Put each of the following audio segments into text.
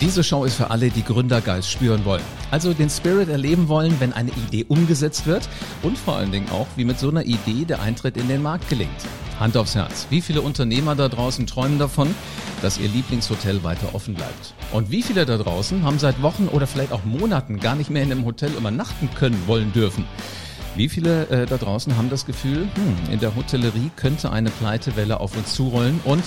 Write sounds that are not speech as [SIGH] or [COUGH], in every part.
Diese Show ist für alle, die Gründergeist spüren wollen. Also den Spirit erleben wollen, wenn eine Idee umgesetzt wird und vor allen Dingen auch, wie mit so einer Idee der Eintritt in den Markt gelingt. Hand aufs Herz. Wie viele Unternehmer da draußen träumen davon, dass ihr Lieblingshotel weiter offen bleibt? Und wie viele da draußen haben seit Wochen oder vielleicht auch Monaten gar nicht mehr in einem Hotel übernachten können, wollen, dürfen? Wie viele äh, da draußen haben das Gefühl, hm, in der Hotellerie könnte eine Pleitewelle auf uns zurollen und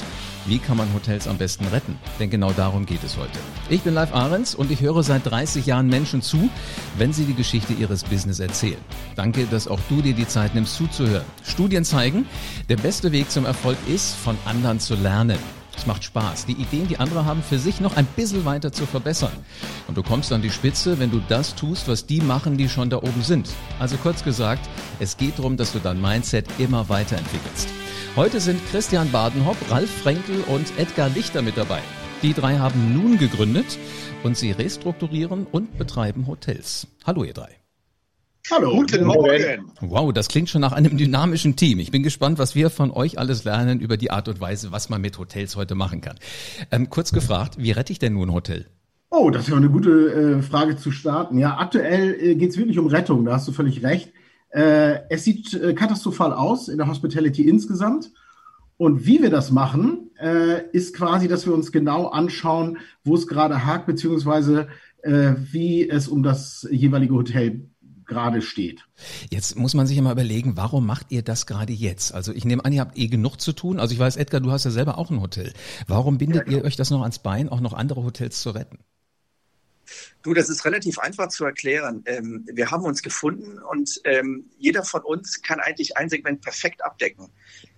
wie kann man Hotels am besten retten? Denn genau darum geht es heute. Ich bin Live Ahrens und ich höre seit 30 Jahren Menschen zu, wenn sie die Geschichte ihres Business erzählen. Danke, dass auch du dir die Zeit nimmst zuzuhören. Studien zeigen, der beste Weg zum Erfolg ist, von anderen zu lernen. Es macht Spaß, die Ideen, die andere haben, für sich noch ein bisschen weiter zu verbessern. Und du kommst an die Spitze, wenn du das tust, was die machen, die schon da oben sind. Also kurz gesagt, es geht darum, dass du dein Mindset immer weiterentwickelst. Heute sind Christian Badenhopp, Ralf Frenkel und Edgar Lichter mit dabei. Die drei haben nun gegründet und sie restrukturieren und betreiben Hotels. Hallo ihr drei. Hallo. Guten Morgen. Wow, das klingt schon nach einem dynamischen Team. Ich bin gespannt, was wir von euch alles lernen über die Art und Weise, was man mit Hotels heute machen kann. Ähm, kurz gefragt, wie rette ich denn nun ein Hotel? Oh, das ist ja eine gute äh, Frage zu starten. Ja, aktuell äh, geht es wirklich um Rettung, da hast du völlig recht. Äh, es sieht äh, katastrophal aus in der Hospitality insgesamt. Und wie wir das machen, äh, ist quasi, dass wir uns genau anschauen, wo es gerade hakt, beziehungsweise äh, wie es um das jeweilige Hotel gerade steht. Jetzt muss man sich immer überlegen, warum macht ihr das gerade jetzt? Also ich nehme an, ihr habt eh genug zu tun. Also ich weiß, Edgar, du hast ja selber auch ein Hotel. Warum bindet ja, genau. ihr euch das noch ans Bein, auch noch andere Hotels zu retten? Du, das ist relativ einfach zu erklären. Ähm, wir haben uns gefunden und ähm, jeder von uns kann eigentlich ein Segment perfekt abdecken.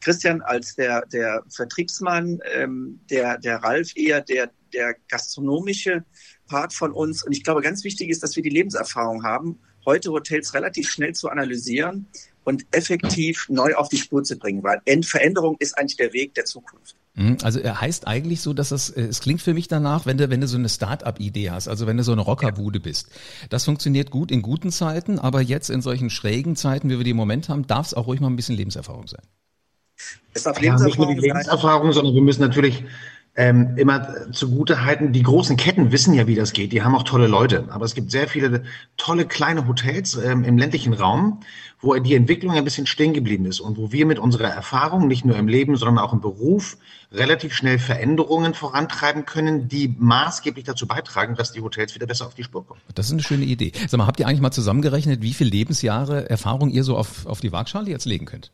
Christian als der, der Vertriebsmann, ähm, der, der Ralf eher der, der gastronomische Part von uns. Und ich glaube, ganz wichtig ist, dass wir die Lebenserfahrung haben heute Hotels relativ schnell zu analysieren und effektiv neu auf die Spur zu bringen, weil Veränderung ist eigentlich der Weg der Zukunft. Mhm, also er heißt eigentlich so, dass das, äh, es klingt für mich danach, wenn du, wenn du so eine Start-up-Idee hast, also wenn du so eine Rockerbude bist. Das funktioniert gut in guten Zeiten, aber jetzt in solchen schrägen Zeiten, wie wir die im Moment haben, darf es auch ruhig mal ein bisschen Lebenserfahrung sein. Es darf ja, Lebenserfahrung nicht nur die Lebenserfahrung, sein. sondern wir müssen natürlich ähm, immer zugute halten, die großen Ketten wissen ja, wie das geht. Die haben auch tolle Leute. Aber es gibt sehr viele tolle kleine Hotels ähm, im ländlichen Raum, wo die Entwicklung ein bisschen stehen geblieben ist und wo wir mit unserer Erfahrung, nicht nur im Leben, sondern auch im Beruf, relativ schnell Veränderungen vorantreiben können, die maßgeblich dazu beitragen, dass die Hotels wieder besser auf die Spur kommen. Das ist eine schöne Idee. Sag mal, habt ihr eigentlich mal zusammengerechnet, wie viele Lebensjahre Erfahrung ihr so auf, auf die Waagschale jetzt legen könnt?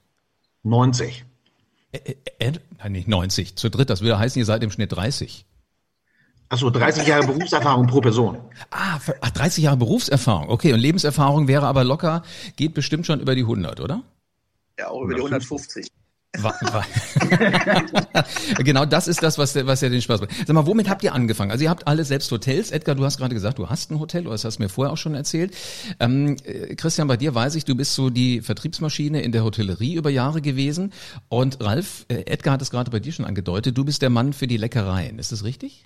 90. Äh, äh, nein, nicht 90. Zu dritt, das würde heißen, ihr seid im Schnitt 30. Achso, 30 Jahre Berufserfahrung pro Person. Ah, ach, 30 Jahre Berufserfahrung. Okay, und Lebenserfahrung wäre aber locker, geht bestimmt schon über die 100, oder? Ja, auch über die 150. [LAUGHS] genau das ist das, was, was ja den Spaß macht. Sag mal, womit habt ihr angefangen? Also ihr habt alle selbst Hotels. Edgar, du hast gerade gesagt, du hast ein Hotel, oder das hast du mir vorher auch schon erzählt. Ähm, äh, Christian, bei dir weiß ich, du bist so die Vertriebsmaschine in der Hotellerie über Jahre gewesen. Und Ralf, äh, Edgar hat es gerade bei dir schon angedeutet, du bist der Mann für die Leckereien. Ist das richtig?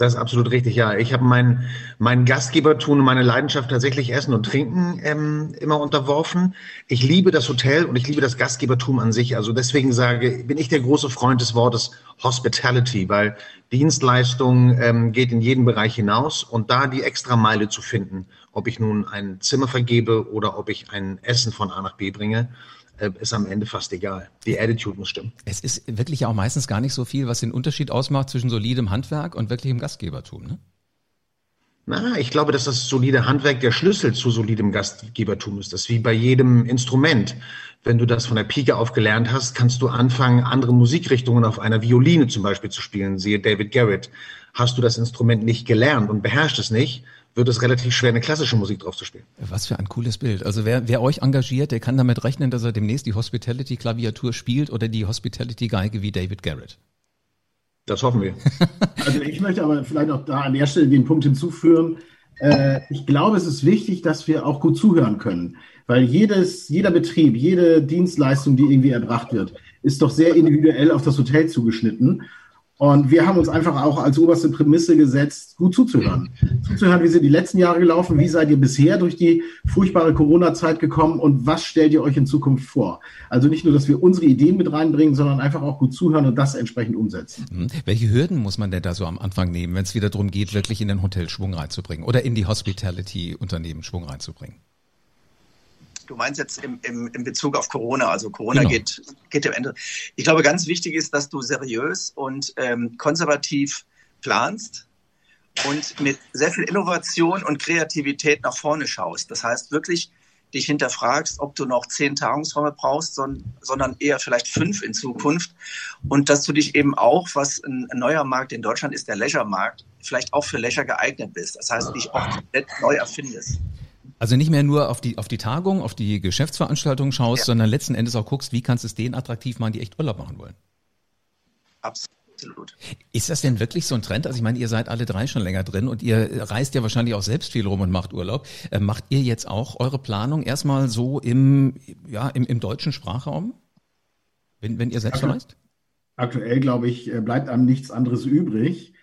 Das ist absolut richtig, ja. Ich habe mein, mein Gastgebertun und meine Leidenschaft tatsächlich Essen und Trinken ähm, immer unterworfen. Ich liebe das Hotel und ich liebe das Gastgebertum an sich. Also deswegen sage, bin ich der große Freund des Wortes Hospitality, weil Dienstleistung ähm, geht in jeden Bereich hinaus und da die extra Meile zu finden, ob ich nun ein Zimmer vergebe oder ob ich ein Essen von A nach B bringe, ist am Ende fast egal. Die Attitude muss stimmen. Es ist wirklich auch meistens gar nicht so viel, was den Unterschied ausmacht zwischen solidem Handwerk und wirklichem Gastgebertum, ne? Na, ich glaube, dass das solide Handwerk der Schlüssel zu solidem Gastgebertum ist. Das ist wie bei jedem Instrument. Wenn du das von der Pike auf gelernt hast, kannst du anfangen, andere Musikrichtungen auf einer Violine zum Beispiel zu spielen. Siehe David Garrett. Hast du das Instrument nicht gelernt und beherrscht es nicht, wird es relativ schwer, eine klassische Musik drauf zu spielen. Was für ein cooles Bild. Also wer, wer euch engagiert, der kann damit rechnen, dass er demnächst die Hospitality-Klaviatur spielt oder die Hospitality-Geige wie David Garrett. Das hoffen wir. [LAUGHS] Also ich möchte aber vielleicht auch da an der Stelle den Punkt hinzufügen. Äh, ich glaube, es ist wichtig, dass wir auch gut zuhören können, weil jedes, jeder Betrieb, jede Dienstleistung, die irgendwie erbracht wird, ist doch sehr individuell auf das Hotel zugeschnitten. Und wir haben uns einfach auch als oberste Prämisse gesetzt, gut zuzuhören. Zuzuhören, wie sind die letzten Jahre gelaufen, wie seid ihr bisher durch die furchtbare Corona-Zeit gekommen und was stellt ihr euch in Zukunft vor? Also nicht nur, dass wir unsere Ideen mit reinbringen, sondern einfach auch gut zuhören und das entsprechend umsetzen. Mhm. Welche Hürden muss man denn da so am Anfang nehmen, wenn es wieder darum geht, wirklich in den Hotel Schwung reinzubringen oder in die Hospitality-Unternehmen Schwung reinzubringen? Du meinst jetzt im, im, im Bezug auf Corona, also Corona genau. geht, geht dem Ende. Ich glaube, ganz wichtig ist, dass du seriös und ähm, konservativ planst und mit sehr viel Innovation und Kreativität nach vorne schaust. Das heißt wirklich dich hinterfragst, ob du noch zehn Tagungsräume brauchst, sondern eher vielleicht fünf in Zukunft. Und dass du dich eben auch, was ein neuer Markt in Deutschland ist, der Leisure-Markt, vielleicht auch für Leisure geeignet bist. Das heißt, dich auch komplett neu erfindest. Also nicht mehr nur auf die, auf die Tagung, auf die Geschäftsveranstaltungen schaust, ja. sondern letzten Endes auch guckst, wie kannst du es denen attraktiv machen, die echt Urlaub machen wollen. Absolut. Ist das denn wirklich so ein Trend? Also ich meine, ihr seid alle drei schon länger drin und ihr reist ja wahrscheinlich auch selbst viel rum und macht Urlaub. Äh, macht ihr jetzt auch eure Planung erstmal so im, ja, im, im deutschen Sprachraum, wenn, wenn ihr selbst reist? Aktuell, glaube ich, äh, bleibt einem nichts anderes übrig.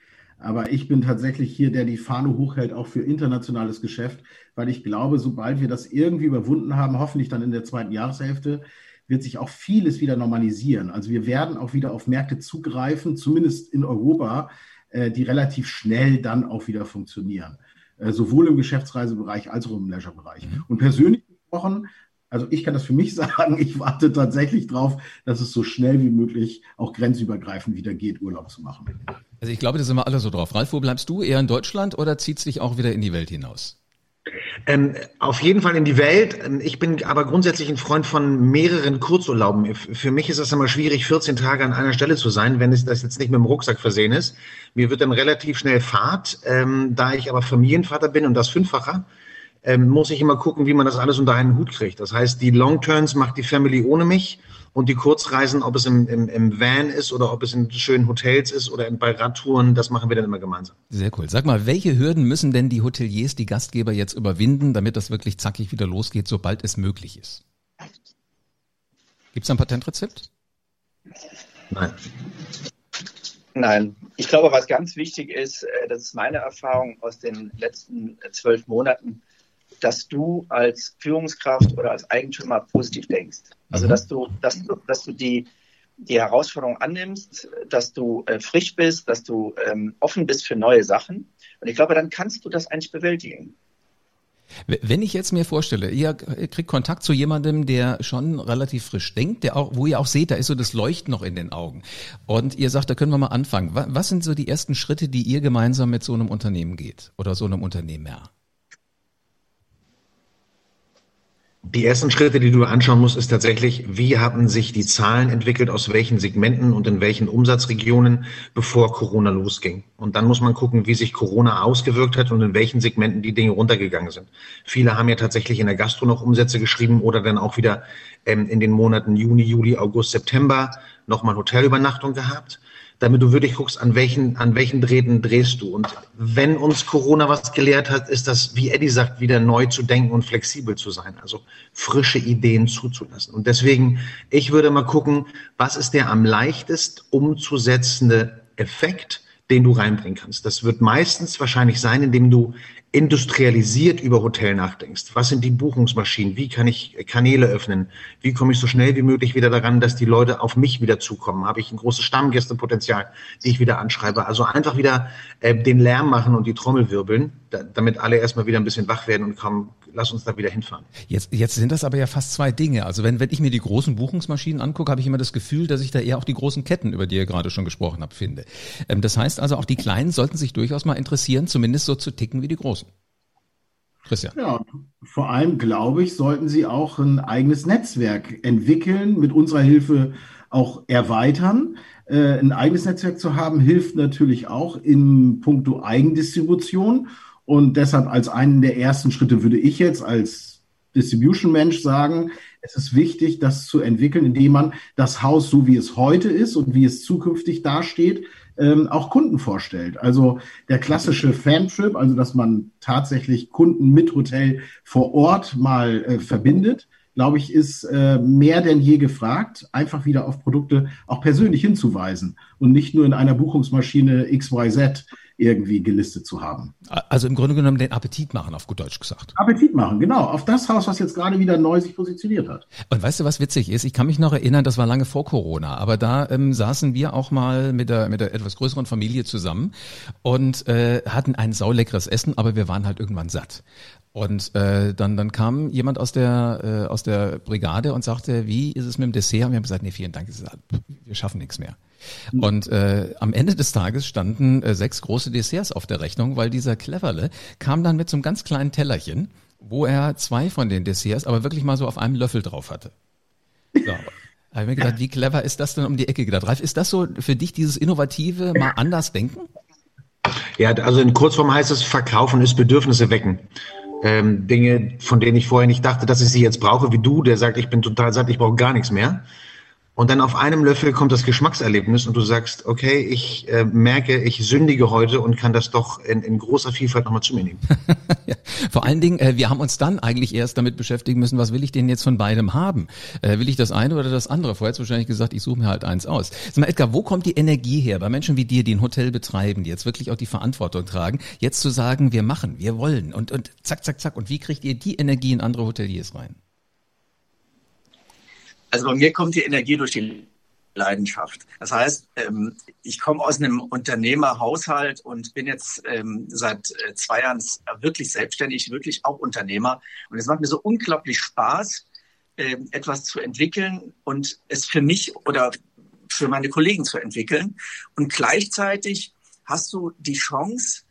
Aber ich bin tatsächlich hier, der die Fahne hochhält, auch für internationales Geschäft, weil ich glaube, sobald wir das irgendwie überwunden haben, hoffentlich dann in der zweiten Jahreshälfte, wird sich auch vieles wieder normalisieren. Also wir werden auch wieder auf Märkte zugreifen, zumindest in Europa, äh, die relativ schnell dann auch wieder funktionieren. Äh, sowohl im Geschäftsreisebereich als auch im Leisurebereich. Mhm. Und persönlich gesprochen, also ich kann das für mich [LAUGHS] sagen, ich warte tatsächlich drauf, dass es so schnell wie möglich auch grenzübergreifend wieder geht, Urlaub zu machen. Also ich glaube, da sind wir alle so drauf. Ralf, wo bleibst du? Eher in Deutschland oder zieht es dich auch wieder in die Welt hinaus? Ähm, auf jeden Fall in die Welt. Ähm, ich bin aber grundsätzlich ein Freund von mehreren Kurzurlauben. Für mich ist es immer schwierig, 14 Tage an einer Stelle zu sein, wenn es das jetzt nicht mit dem Rucksack versehen ist. Mir wird dann relativ schnell Fahrt. Ähm, da ich aber Familienvater bin und das Fünffacher, ähm, muss ich immer gucken, wie man das alles unter einen Hut kriegt. Das heißt, die Long Turns macht die Family ohne mich und die Kurzreisen, ob es im, im, im Van ist oder ob es in schönen Hotels ist oder bei Radtouren, das machen wir dann immer gemeinsam. Sehr cool. Sag mal, welche Hürden müssen denn die Hoteliers, die Gastgeber jetzt überwinden, damit das wirklich zackig wieder losgeht, sobald es möglich ist? Gibt es ein Patentrezept? Nein. Nein. Ich glaube, was ganz wichtig ist, äh, das ist meine Erfahrung aus den letzten zwölf Monaten, dass du als Führungskraft oder als Eigentümer positiv denkst. Also, mhm. dass du, dass du, dass du die, die Herausforderung annimmst, dass du äh, frisch bist, dass du ähm, offen bist für neue Sachen. Und ich glaube, dann kannst du das eigentlich bewältigen. Wenn ich jetzt mir vorstelle, ihr kriegt Kontakt zu jemandem, der schon relativ frisch denkt, der auch, wo ihr auch seht, da ist so das Leuchten noch in den Augen. Und ihr sagt, da können wir mal anfangen. Was sind so die ersten Schritte, die ihr gemeinsam mit so einem Unternehmen geht oder so einem Unternehmer? Die ersten Schritte, die du anschauen musst, ist tatsächlich, wie haben sich die Zahlen entwickelt, aus welchen Segmenten und in welchen Umsatzregionen, bevor Corona losging. Und dann muss man gucken, wie sich Corona ausgewirkt hat und in welchen Segmenten die Dinge runtergegangen sind. Viele haben ja tatsächlich in der Gastro noch Umsätze geschrieben oder dann auch wieder ähm, in den Monaten Juni, Juli, August, September nochmal Hotelübernachtung gehabt damit du wirklich guckst, an welchen, an welchen Drähten drehst du. Und wenn uns Corona was gelehrt hat, ist das, wie Eddie sagt, wieder neu zu denken und flexibel zu sein, also frische Ideen zuzulassen. Und deswegen, ich würde mal gucken, was ist der am leichtest umzusetzende Effekt, den du reinbringen kannst. Das wird meistens wahrscheinlich sein, indem du industrialisiert über Hotel nachdenkst. Was sind die Buchungsmaschinen? Wie kann ich Kanäle öffnen? Wie komme ich so schnell wie möglich wieder daran, dass die Leute auf mich wieder zukommen? Habe ich ein großes Stammgästepotenzial, die ich wieder anschreibe? Also einfach wieder äh, den Lärm machen und die Trommel wirbeln, damit alle erstmal wieder ein bisschen wach werden und kommen, lass uns da wieder hinfahren. Jetzt, jetzt sind das aber ja fast zwei Dinge. Also wenn, wenn ich mir die großen Buchungsmaschinen angucke, habe ich immer das Gefühl, dass ich da eher auch die großen Ketten, über die ihr gerade schon gesprochen habt, finde. Ähm, das heißt also, auch die Kleinen sollten sich durchaus mal interessieren, zumindest so zu ticken wie die Großen. Christian. Ja, vor allem, glaube ich, sollten sie auch ein eigenes Netzwerk entwickeln, mit unserer Hilfe auch erweitern. Äh, ein eigenes Netzwerk zu haben, hilft natürlich auch in puncto Eigendistribution. Und deshalb als einen der ersten Schritte würde ich jetzt als Distribution-Mensch sagen, es ist wichtig, das zu entwickeln, indem man das Haus, so wie es heute ist und wie es zukünftig dasteht, ähm, auch Kunden vorstellt. Also der klassische Fantrip, also dass man tatsächlich Kunden mit Hotel vor Ort mal äh, verbindet, glaube ich, ist äh, mehr denn je gefragt, einfach wieder auf Produkte auch persönlich hinzuweisen und nicht nur in einer Buchungsmaschine XYZ irgendwie gelistet zu haben. Also im Grunde genommen den Appetit machen, auf gut Deutsch gesagt. Appetit machen, genau. Auf das Haus, was jetzt gerade wieder neu sich positioniert hat. Und weißt du, was witzig ist? Ich kann mich noch erinnern, das war lange vor Corona, aber da ähm, saßen wir auch mal mit der, mit der etwas größeren Familie zusammen und äh, hatten ein sauleckeres Essen, aber wir waren halt irgendwann satt. Und äh, dann, dann kam jemand aus der, äh, aus der Brigade und sagte, wie ist es mit dem Dessert? Und wir haben gesagt, nee, vielen Dank, wir schaffen nichts mehr. Mhm. Und äh, am Ende des Tages standen äh, sechs große Desserts auf der Rechnung, weil dieser Cleverle kam dann mit so einem ganz kleinen Tellerchen, wo er zwei von den Desserts aber wirklich mal so auf einem Löffel drauf hatte. So. [LAUGHS] Da habe ich mir gedacht, wie clever ist das denn um die Ecke gedacht? Ralf, ist das so für dich dieses innovative, mal anders denken? Ja, also in Kurzform heißt es, verkaufen ist Bedürfnisse wecken. Ähm, Dinge, von denen ich vorher nicht dachte, dass ich sie jetzt brauche, wie du, der sagt, ich bin total satt, ich brauche gar nichts mehr. Und dann auf einem Löffel kommt das Geschmackserlebnis und du sagst, okay, ich äh, merke, ich sündige heute und kann das doch in, in großer Vielfalt nochmal zu mir nehmen. [LAUGHS] vor allen Dingen, äh, wir haben uns dann eigentlich erst damit beschäftigen müssen, was will ich denn jetzt von beidem haben? Äh, will ich das eine oder das andere? Vorher hast du wahrscheinlich gesagt, ich suche mir halt eins aus. Sag mal, Edgar, wo kommt die Energie her bei Menschen wie dir, die ein Hotel betreiben, die jetzt wirklich auch die Verantwortung tragen, jetzt zu sagen, wir machen, wir wollen und, und zack, zack, zack. Und wie kriegt ihr die Energie in andere Hoteliers rein? Also bei mir kommt die Energie durch die Leidenschaft. Das heißt, ähm, ich komme aus einem Unternehmerhaushalt und bin jetzt ähm, seit äh, zwei Jahren wirklich selbstständig, wirklich auch Unternehmer. Und es macht mir so unglaublich Spaß, ähm, etwas zu entwickeln und es für mich oder für meine Kollegen zu entwickeln. Und gleichzeitig hast du die Chance,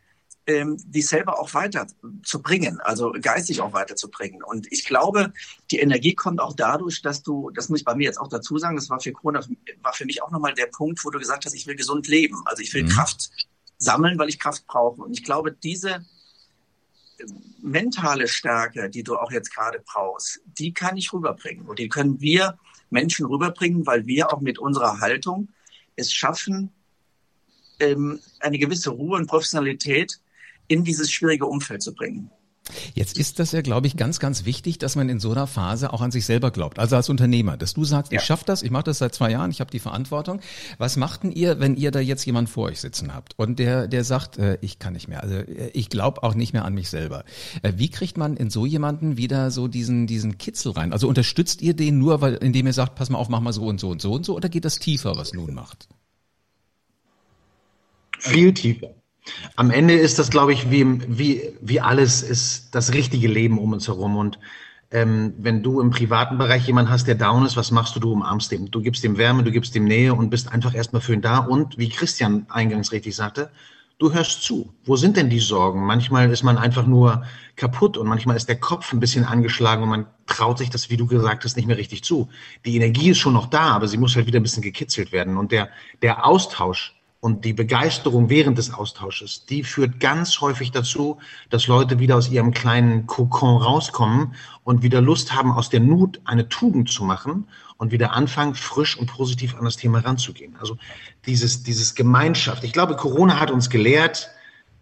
ähm, dich selber auch weiterzubringen, also geistig auch weiterzubringen. Und ich glaube, die Energie kommt auch dadurch, dass du, das muss ich bei mir jetzt auch dazu sagen, das war für Corona, war für mich auch nochmal der Punkt, wo du gesagt hast, ich will gesund leben. Also ich will mhm. Kraft sammeln, weil ich Kraft brauche. Und ich glaube, diese äh, mentale Stärke, die du auch jetzt gerade brauchst, die kann ich rüberbringen. Und die können wir Menschen rüberbringen, weil wir auch mit unserer Haltung es schaffen, ähm, eine gewisse Ruhe und Professionalität in dieses schwierige Umfeld zu bringen. Jetzt ist das ja, glaube ich, ganz, ganz wichtig, dass man in so einer Phase auch an sich selber glaubt. Also als Unternehmer, dass du sagst, ja. ich schaffe das, ich mache das seit zwei Jahren, ich habe die Verantwortung. Was machten ihr, wenn ihr da jetzt jemanden vor euch sitzen habt und der, der sagt, äh, ich kann nicht mehr, also äh, ich glaube auch nicht mehr an mich selber. Äh, wie kriegt man in so jemanden wieder so diesen, diesen Kitzel rein? Also unterstützt ihr den nur, weil, indem ihr sagt, pass mal auf, mach mal so und so und so und so, oder geht das tiefer, was nun macht? Viel tiefer. Am Ende ist das, glaube ich, wie, wie, wie alles ist das richtige Leben um uns herum. Und ähm, wenn du im privaten Bereich jemanden hast, der down ist, was machst du? Du umarmst ihm. Du gibst ihm Wärme, du gibst ihm Nähe und bist einfach erstmal für ihn da. Und wie Christian eingangs richtig sagte, du hörst zu. Wo sind denn die Sorgen? Manchmal ist man einfach nur kaputt und manchmal ist der Kopf ein bisschen angeschlagen und man traut sich das, wie du gesagt hast, nicht mehr richtig zu. Die Energie ist schon noch da, aber sie muss halt wieder ein bisschen gekitzelt werden. Und der, der Austausch und die Begeisterung während des Austausches, die führt ganz häufig dazu, dass Leute wieder aus ihrem kleinen Kokon rauskommen und wieder Lust haben, aus der Not eine Tugend zu machen und wieder anfangen, frisch und positiv an das Thema ranzugehen. Also dieses, dieses Gemeinschaft. Ich glaube, Corona hat uns gelehrt,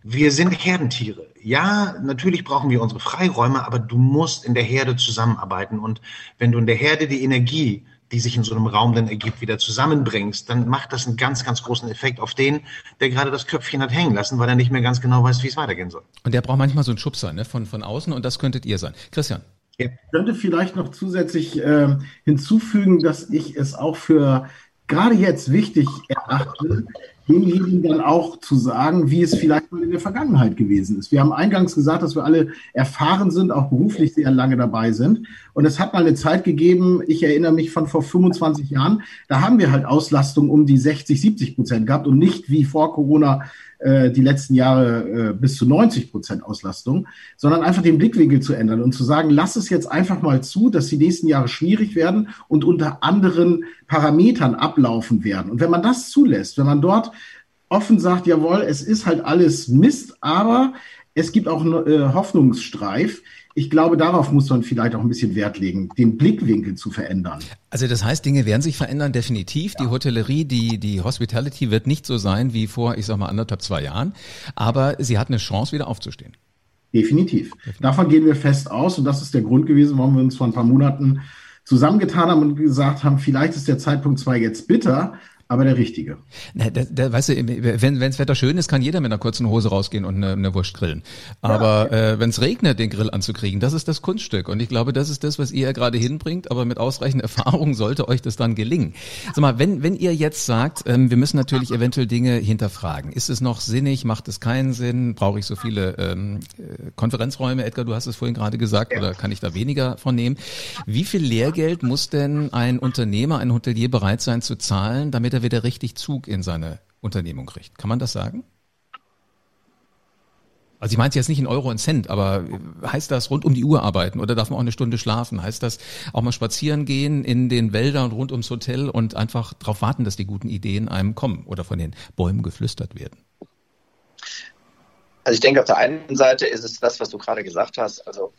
wir sind Herdentiere. Ja, natürlich brauchen wir unsere Freiräume, aber du musst in der Herde zusammenarbeiten. Und wenn du in der Herde die Energie die sich in so einem Raum dann ergibt, wieder zusammenbringst, dann macht das einen ganz, ganz großen Effekt auf den, der gerade das Köpfchen hat hängen lassen, weil er nicht mehr ganz genau weiß, wie es weitergehen soll. Und der braucht manchmal so einen Schubser ne? von, von außen und das könntet ihr sein. Christian. Ich könnte vielleicht noch zusätzlich äh, hinzufügen, dass ich es auch für gerade jetzt wichtig erachte, demjenigen dann auch zu sagen, wie es vielleicht mal in der Vergangenheit gewesen ist. Wir haben eingangs gesagt, dass wir alle erfahren sind, auch beruflich sehr lange dabei sind. Und es hat mal eine Zeit gegeben, ich erinnere mich von vor 25 Jahren, da haben wir halt Auslastung um die 60, 70 Prozent gehabt und nicht wie vor Corona äh, die letzten Jahre äh, bis zu 90 Prozent Auslastung, sondern einfach den Blickwinkel zu ändern und zu sagen, lass es jetzt einfach mal zu, dass die nächsten Jahre schwierig werden und unter anderen Parametern ablaufen werden. Und wenn man das zulässt, wenn man dort offen sagt, jawohl, es ist halt alles Mist, aber es gibt auch äh, Hoffnungsstreif, ich glaube, darauf muss man vielleicht auch ein bisschen Wert legen, den Blickwinkel zu verändern. Also das heißt, Dinge werden sich verändern, definitiv. Ja. Die Hotellerie, die, die Hospitality wird nicht so sein wie vor, ich sag mal, anderthalb, zwei Jahren. Aber sie hat eine Chance, wieder aufzustehen. Definitiv. Davon gehen wir fest aus und das ist der Grund gewesen, warum wir uns vor ein paar Monaten zusammengetan haben und gesagt haben, vielleicht ist der Zeitpunkt zwar jetzt bitter, aber der richtige. Na, der, der, weißt du, wenn wenns Wetter schön ist, kann jeder mit einer kurzen Hose rausgehen und eine, eine Wurst grillen. Aber ja. äh, wenn es regnet, den Grill anzukriegen, das ist das Kunststück. Und ich glaube, das ist das, was ihr ja gerade hinbringt. Aber mit ausreichend [LAUGHS] Erfahrung sollte euch das dann gelingen. Sag mal, wenn, wenn ihr jetzt sagt, ähm, wir müssen natürlich eventuell Dinge hinterfragen. Ist es noch sinnig? Macht es keinen Sinn? Brauche ich so viele ähm, äh, Konferenzräume? Edgar, du hast es vorhin gerade gesagt. Ja. Oder kann ich da weniger von nehmen? Wie viel Lehrgeld muss denn ein Unternehmer, ein Hotelier bereit sein zu zahlen, damit er wieder richtig Zug in seine Unternehmung kriegt. Kann man das sagen? Also ich meine es jetzt nicht in Euro und Cent, aber heißt das rund um die Uhr arbeiten oder darf man auch eine Stunde schlafen? Heißt das auch mal spazieren gehen in den Wäldern rund ums Hotel und einfach darauf warten, dass die guten Ideen einem kommen oder von den Bäumen geflüstert werden? Also ich denke, auf der einen Seite ist es das, was du gerade gesagt hast, also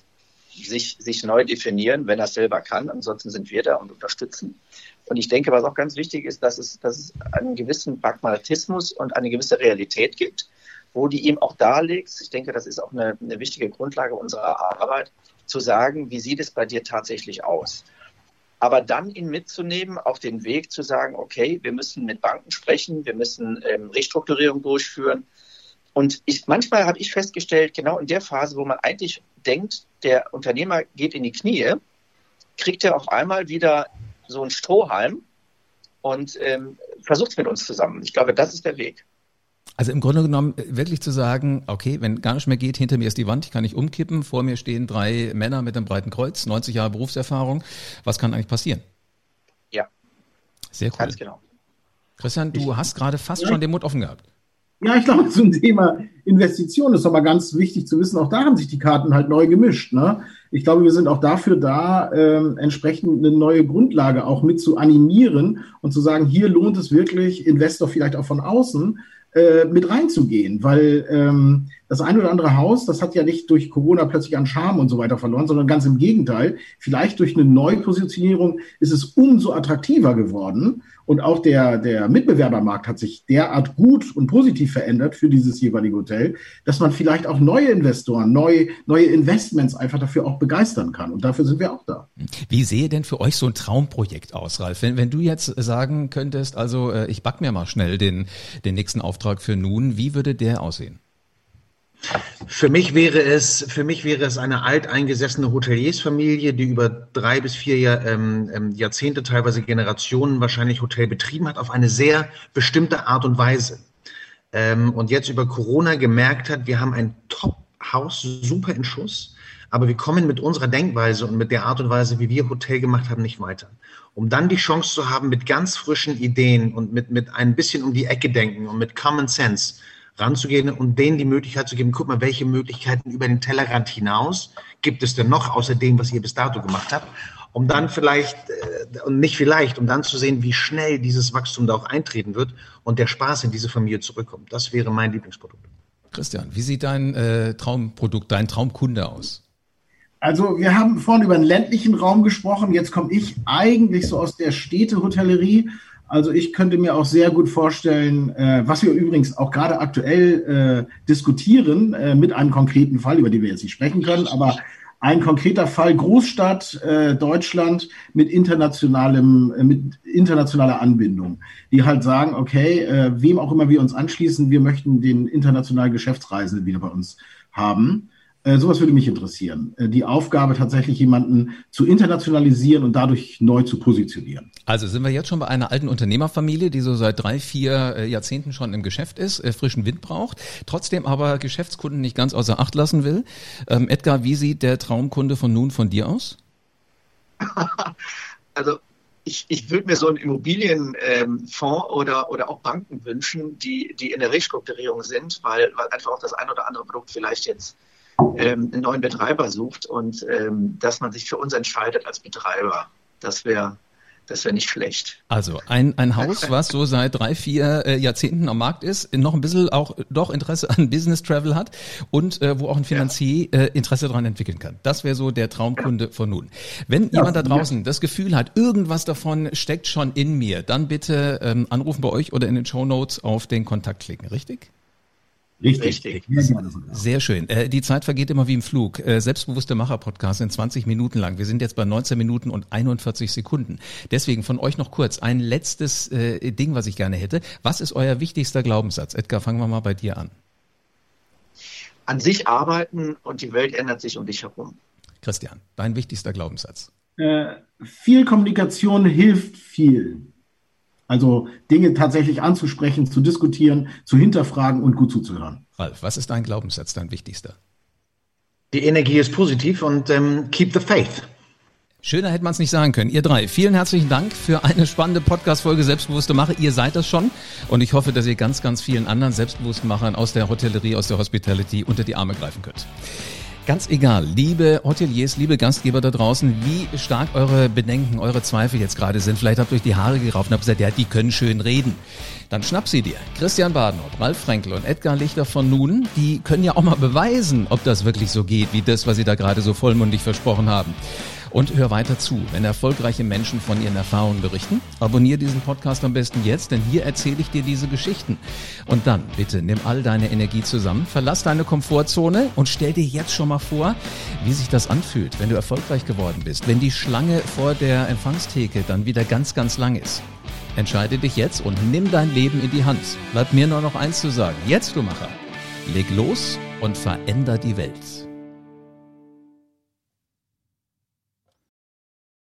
sich, sich neu definieren, wenn er selber kann. Ansonsten sind wir da und unterstützen. Und ich denke, was auch ganz wichtig ist, dass es, dass es einen gewissen Pragmatismus und eine gewisse Realität gibt, wo die ihm auch darlegt. Ich denke, das ist auch eine, eine wichtige Grundlage unserer Arbeit, zu sagen, wie sieht es bei dir tatsächlich aus? Aber dann ihn mitzunehmen auf den Weg zu sagen, okay, wir müssen mit Banken sprechen, wir müssen ähm, Restrukturierung durchführen. Und ich, manchmal habe ich festgestellt, genau in der Phase, wo man eigentlich denkt, der Unternehmer geht in die Knie, kriegt er auf einmal wieder so ein Strohhalm und ähm, versucht es mit uns zusammen. Ich glaube, das ist der Weg. Also im Grunde genommen äh, wirklich zu sagen, okay, wenn gar nicht mehr geht, hinter mir ist die Wand, ich kann nicht umkippen, vor mir stehen drei Männer mit einem breiten Kreuz, 90 Jahre Berufserfahrung. Was kann eigentlich passieren? Ja. Sehr cool. Ganz genau. Christian, du ich, hast gerade fast ja. schon den Mund offen gehabt. Ja, ich glaube, zum Thema Investition ist aber ganz wichtig zu wissen, auch da haben sich die Karten halt neu gemischt. Ne? Ich glaube, wir sind auch dafür da, ähm, entsprechend eine neue Grundlage auch mit zu animieren und zu sagen, hier lohnt es wirklich, Investor vielleicht auch von außen, äh, mit reinzugehen, weil ähm, das ein oder andere Haus, das hat ja nicht durch Corona plötzlich an Charme und so weiter verloren, sondern ganz im Gegenteil. Vielleicht durch eine Neupositionierung ist es umso attraktiver geworden und auch der, der Mitbewerbermarkt hat sich derart gut und positiv verändert für dieses jeweilige Hotel, dass man vielleicht auch neue Investoren, neue, neue Investments einfach dafür auch begeistern kann. Und dafür sind wir auch da. Wie sehe denn für euch so ein Traumprojekt aus, Ralf? Wenn, wenn du jetzt sagen könntest, also äh, ich back mir mal schnell den, den nächsten Auftrag für nun, wie würde der aussehen? Für mich wäre es, für mich wäre es eine alteingesessene Hoteliersfamilie, die über drei bis vier Jahr, ähm, ähm, Jahrzehnte, teilweise Generationen wahrscheinlich Hotel betrieben hat, auf eine sehr bestimmte Art und Weise. Ähm, und jetzt über Corona gemerkt hat, wir haben ein Top-Haus, super in Schuss, aber wir kommen mit unserer Denkweise und mit der Art und Weise, wie wir Hotel gemacht haben, nicht weiter. Um dann die Chance zu haben, mit ganz frischen Ideen und mit, mit ein bisschen um die Ecke denken und mit Common Sense, ranzugehen und denen die Möglichkeit zu geben, guck mal, welche Möglichkeiten über den Tellerrand hinaus gibt es denn noch, außer dem, was ihr bis dato gemacht habt, um dann vielleicht, äh, und nicht vielleicht, um dann zu sehen, wie schnell dieses Wachstum da auch eintreten wird und der Spaß in diese Familie zurückkommt. Das wäre mein Lieblingsprodukt. Christian, wie sieht dein äh, Traumprodukt, dein Traumkunde aus? Also wir haben vorhin über den ländlichen Raum gesprochen. Jetzt komme ich eigentlich so aus der Städtehotellerie also ich könnte mir auch sehr gut vorstellen, äh, was wir übrigens auch gerade aktuell äh, diskutieren, äh, mit einem konkreten Fall, über den wir jetzt nicht sprechen können, aber ein konkreter Fall Großstadt äh, Deutschland mit internationalem, äh, mit internationaler Anbindung, die halt sagen, okay, äh, wem auch immer wir uns anschließen, wir möchten den internationalen Geschäftsreisenden wieder bei uns haben. Äh, sowas würde mich interessieren. Äh, die Aufgabe tatsächlich jemanden zu internationalisieren und dadurch neu zu positionieren. Also sind wir jetzt schon bei einer alten Unternehmerfamilie, die so seit drei, vier äh, Jahrzehnten schon im Geschäft ist, frischen Wind braucht, trotzdem aber Geschäftskunden nicht ganz außer Acht lassen will. Ähm, Edgar, wie sieht der Traumkunde von nun von dir aus? [LAUGHS] Also ich, ich würde mir so einen Immobilienfonds ähm, oder, oder auch Banken wünschen, die, die in der Restrukturierung sind, weil, weil einfach auch das ein oder andere Produkt vielleicht jetzt ähm, einen neuen Betreiber sucht und ähm, dass man sich für uns entscheidet als Betreiber. Das wäre das wäre nicht schlecht. Also ein, ein Haus, [LAUGHS] was so seit drei, vier äh, Jahrzehnten am Markt ist, noch ein bisschen auch doch Interesse an Business Travel hat und äh, wo auch ein Finanzier ja. äh, Interesse daran entwickeln kann. Das wäre so der Traumkunde von nun. Wenn ja, jemand da draußen ja. das Gefühl hat, irgendwas davon steckt schon in mir, dann bitte ähm, anrufen bei euch oder in den Show Notes auf den Kontakt klicken, richtig? Richtig. Richtig. Sehr schön. Äh, die Zeit vergeht immer wie im Flug. Äh, selbstbewusste Macher-Podcast sind 20 Minuten lang. Wir sind jetzt bei 19 Minuten und 41 Sekunden. Deswegen von euch noch kurz ein letztes äh, Ding, was ich gerne hätte. Was ist euer wichtigster Glaubenssatz? Edgar, fangen wir mal bei dir an. An sich arbeiten und die Welt ändert sich um dich herum. Christian, dein wichtigster Glaubenssatz? Äh, viel Kommunikation hilft viel. Also Dinge tatsächlich anzusprechen, zu diskutieren, zu hinterfragen und gut zuzuhören. Ralf, was ist dein Glaubenssatz, dein wichtigster? Die Energie ist positiv und ähm, keep the faith. Schöner hätte man es nicht sagen können. Ihr drei, vielen herzlichen Dank für eine spannende Podcast-Folge Selbstbewusste Mache. Ihr seid das schon und ich hoffe, dass ihr ganz, ganz vielen anderen selbstbewussten Machern aus der Hotellerie, aus der Hospitality unter die Arme greifen könnt. Ganz egal, liebe Hoteliers, liebe Gastgeber da draußen, wie stark eure Bedenken, eure Zweifel jetzt gerade sind. Vielleicht habt ihr euch die Haare gerauft und habt gesagt, ja, die können schön reden. Dann schnapp sie dir. Christian Badenhoff, Ralf Frenkel und Edgar Lichter von Nun, die können ja auch mal beweisen, ob das wirklich so geht, wie das, was sie da gerade so vollmundig versprochen haben. Und hör weiter zu, wenn erfolgreiche Menschen von ihren Erfahrungen berichten. Abonnier diesen Podcast am besten jetzt, denn hier erzähle ich dir diese Geschichten. Und dann bitte nimm all deine Energie zusammen, verlass deine Komfortzone und stell dir jetzt schon mal vor, wie sich das anfühlt, wenn du erfolgreich geworden bist, wenn die Schlange vor der Empfangstheke dann wieder ganz, ganz lang ist. Entscheide dich jetzt und nimm dein Leben in die Hand. Bleibt mir nur noch eins zu sagen. Jetzt, du Macher, leg los und veränder die Welt.